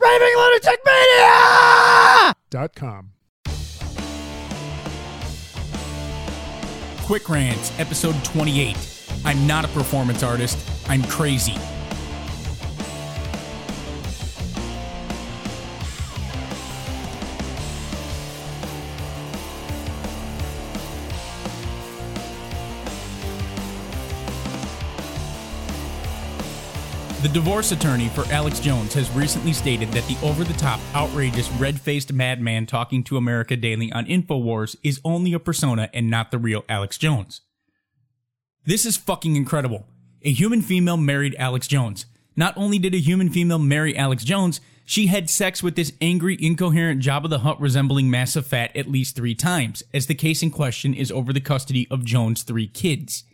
Raving Lunatic Mania! Dot com. Quick Rants, episode 28. I'm not a performance artist, I'm crazy. The divorce attorney for Alex Jones has recently stated that the over the top, outrageous, red faced madman talking to America Daily on InfoWars is only a persona and not the real Alex Jones. This is fucking incredible. A human female married Alex Jones. Not only did a human female marry Alex Jones, she had sex with this angry, incoherent Jabba the Hutt resembling massive fat at least three times, as the case in question is over the custody of Jones' three kids.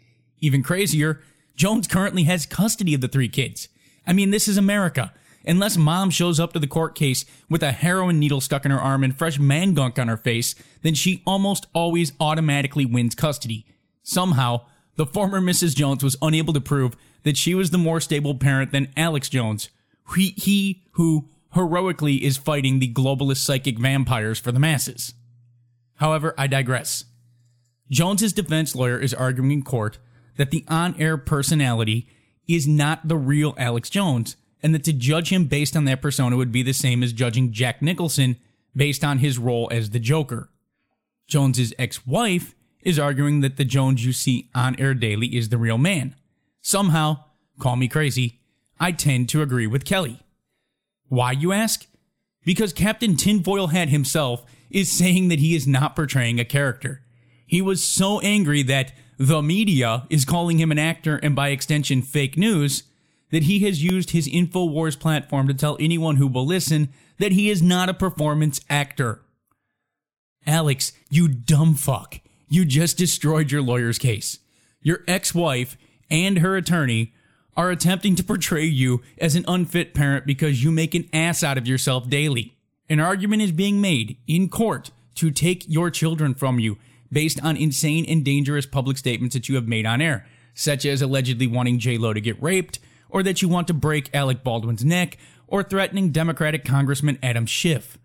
Even crazier, Jones currently has custody of the three kids. I mean, this is America. Unless mom shows up to the court case with a heroin needle stuck in her arm and fresh man gunk on her face, then she almost always automatically wins custody. Somehow, the former Mrs. Jones was unable to prove that she was the more stable parent than Alex Jones, he, he who heroically is fighting the globalist psychic vampires for the masses. However, I digress. Jones's defense lawyer is arguing in court that the on-air personality is not the real Alex Jones, and that to judge him based on that persona would be the same as judging Jack Nicholson based on his role as the Joker. Jones's ex-wife is arguing that the Jones you see on air daily is the real man. Somehow, call me crazy, I tend to agree with Kelly. Why, you ask? Because Captain Tinfoil Hat himself is saying that he is not portraying a character. He was so angry that the media is calling him an actor and by extension fake news that he has used his InfoWars platform to tell anyone who will listen that he is not a performance actor. Alex, you dumb fuck. You just destroyed your lawyer's case. Your ex wife and her attorney are attempting to portray you as an unfit parent because you make an ass out of yourself daily. An argument is being made in court to take your children from you based on insane and dangerous public statements that you have made on air, such as allegedly wanting J-Lo to get raped, or that you want to break Alec Baldwin's neck, or threatening Democratic Congressman Adam Schiff.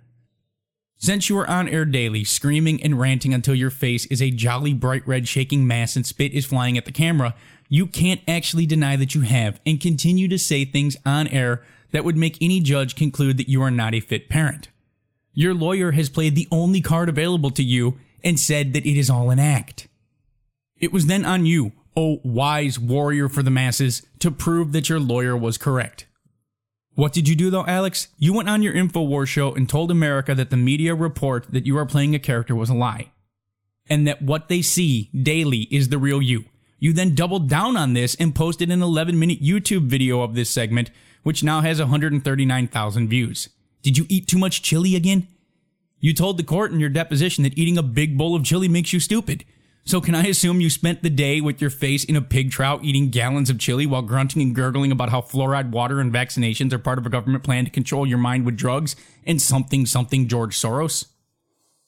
Since you are on air daily, screaming and ranting until your face is a jolly bright red shaking mass and spit is flying at the camera, you can't actually deny that you have and continue to say things on air that would make any judge conclude that you are not a fit parent. Your lawyer has played the only card available to you and said that it is all an act. It was then on you, O wise warrior for the masses, to prove that your lawyer was correct. What did you do though, Alex? You went on your InfoWars show and told America that the media report that you are playing a character was a lie. And that what they see daily is the real you. You then doubled down on this and posted an 11 minute YouTube video of this segment, which now has 139,000 views. Did you eat too much chili again? You told the court in your deposition that eating a big bowl of chili makes you stupid. So can I assume you spent the day with your face in a pig trout eating gallons of chili while grunting and gurgling about how fluoride water and vaccinations are part of a government plan to control your mind with drugs and something something George Soros?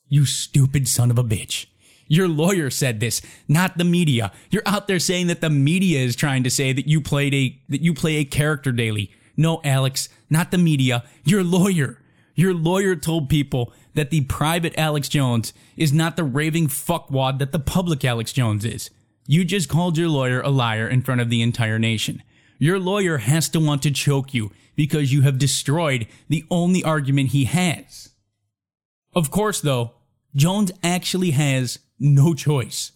You stupid son of a bitch. Your lawyer said this, not the media. You're out there saying that the media is trying to say that you played a that you play a character daily. No, Alex, not the media. Your lawyer. Your lawyer told people that the private Alex Jones is not the raving fuckwad that the public Alex Jones is. You just called your lawyer a liar in front of the entire nation. Your lawyer has to want to choke you because you have destroyed the only argument he has. Of course, though, Jones actually has no choice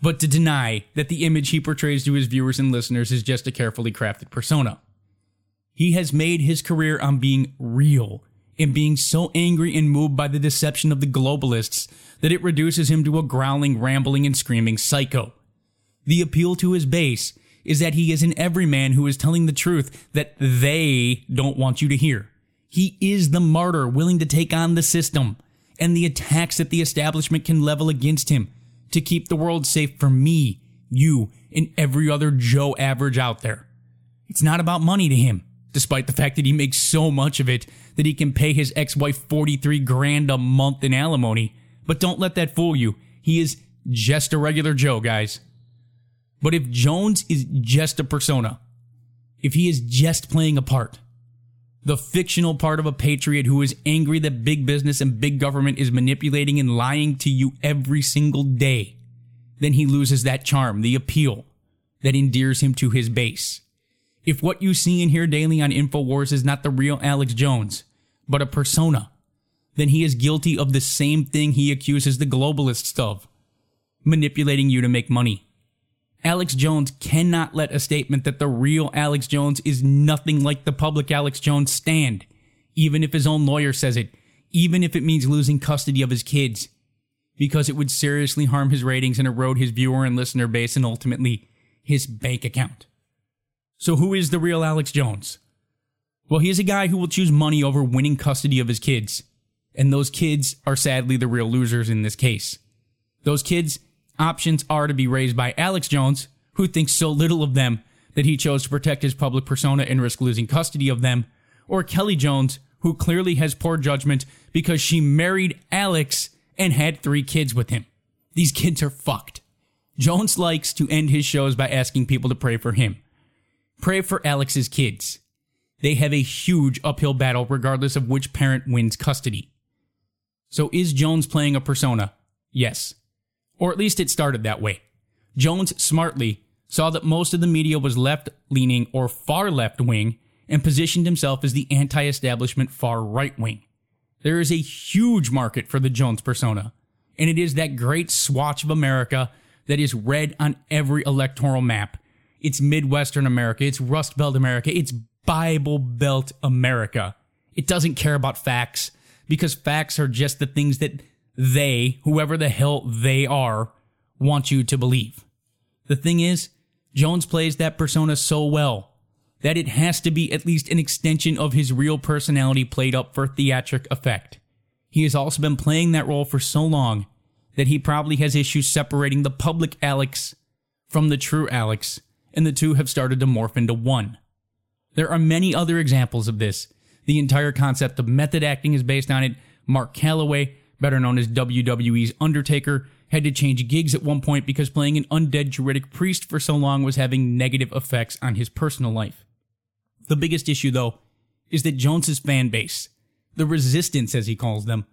but to deny that the image he portrays to his viewers and listeners is just a carefully crafted persona. He has made his career on being real and being so angry and moved by the deception of the globalists that it reduces him to a growling, rambling, and screaming psycho. The appeal to his base is that he is an everyman who is telling the truth that they don't want you to hear. He is the martyr willing to take on the system and the attacks that the establishment can level against him to keep the world safe for me, you, and every other Joe average out there. It's not about money to him despite the fact that he makes so much of it that he can pay his ex-wife 43 grand a month in alimony. But don't let that fool you. He is just a regular Joe, guys. But if Jones is just a persona, if he is just playing a part, the fictional part of a patriot who is angry that big business and big government is manipulating and lying to you every single day, then he loses that charm, the appeal that endears him to his base. If what you see and hear daily on InfoWars is not the real Alex Jones, but a persona, then he is guilty of the same thing he accuses the globalists of manipulating you to make money. Alex Jones cannot let a statement that the real Alex Jones is nothing like the public Alex Jones stand, even if his own lawyer says it, even if it means losing custody of his kids, because it would seriously harm his ratings and erode his viewer and listener base and ultimately his bank account. So, who is the real Alex Jones? Well, he is a guy who will choose money over winning custody of his kids. And those kids are sadly the real losers in this case. Those kids options are to be raised by Alex Jones, who thinks so little of them that he chose to protect his public persona and risk losing custody of them, or Kelly Jones, who clearly has poor judgment because she married Alex and had three kids with him. These kids are fucked. Jones likes to end his shows by asking people to pray for him. Pray for Alex's kids. They have a huge uphill battle regardless of which parent wins custody. So is Jones playing a persona? Yes. Or at least it started that way. Jones smartly saw that most of the media was left leaning or far left wing and positioned himself as the anti establishment far right wing. There is a huge market for the Jones persona, and it is that great swatch of America that is red on every electoral map. It's Midwestern America, it's Rust Belt America, it's Bible Belt America. It doesn't care about facts because facts are just the things that they, whoever the hell they are, want you to believe. The thing is, Jones plays that persona so well that it has to be at least an extension of his real personality played up for theatric effect. He has also been playing that role for so long that he probably has issues separating the public Alex from the true Alex, and the two have started to morph into one. There are many other examples of this. The entire concept of method acting is based on it. Mark Calaway, better known as WWE's Undertaker, had to change gigs at one point because playing an undead druidic priest for so long was having negative effects on his personal life. The biggest issue, though, is that Jones's fan base, the resistance as he calls them,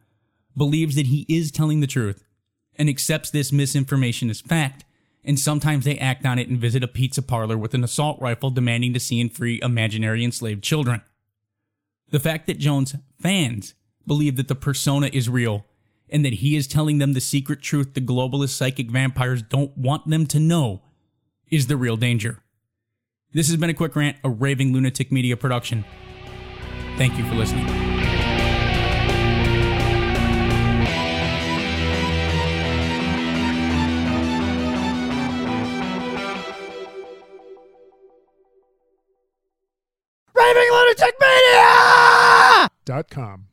believes that he is telling the truth and accepts this misinformation as fact, and sometimes they act on it and visit a pizza parlor with an assault rifle demanding to see and free imaginary enslaved children. The fact that Jones' fans believe that the persona is real and that he is telling them the secret truth the globalist psychic vampires don't want them to know is the real danger. This has been a quick rant, a raving lunatic media production. Thank you for listening. Com.